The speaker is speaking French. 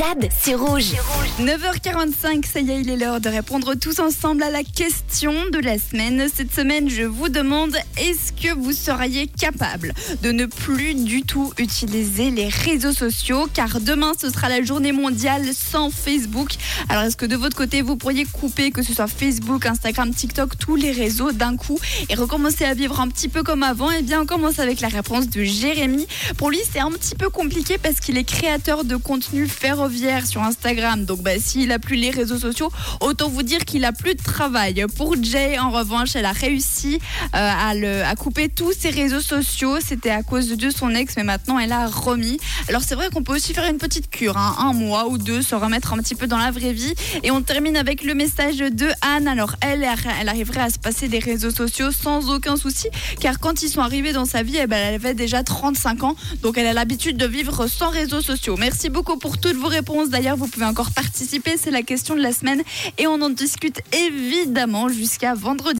Jade, c'est rouge. 9h45, ça y est, il est l'heure de répondre tous ensemble à la question de la semaine. Cette semaine, je vous demande, est-ce que vous seriez capable de ne plus du tout utiliser les réseaux sociaux? Car demain, ce sera la journée mondiale sans Facebook. Alors, est-ce que de votre côté, vous pourriez couper, que ce soit Facebook, Instagram, TikTok, tous les réseaux d'un coup et recommencer à vivre un petit peu comme avant? Eh bien, on commence avec la réponse de Jérémy. Pour lui, c'est un petit peu compliqué parce qu'il est créateur de contenu ferroviaire sur Instagram. Donc, bah, s'il a plus les réseaux sociaux, autant vous dire qu'il a plus de travail. Pour Jay, en revanche, elle a réussi euh, à, couper tous ses réseaux sociaux. C'était à cause de son ex, mais maintenant elle a remis. Alors, c'est vrai qu'on peut aussi faire une petite cure, hein, un mois ou deux, se remettre un petit peu dans la vraie vie. Et on termine avec le message de Anne. Alors, elle, elle arriverait à se passer des réseaux sociaux sans aucun souci, car quand ils sont arrivés dans sa vie, eh ben, elle avait déjà 35 ans. Donc, elle a l'habitude de vivre sans réseaux sociaux. Merci beaucoup pour toutes vos D'ailleurs, vous pouvez encore participer. C'est la question de la semaine et on en discute évidemment jusqu'à vendredi.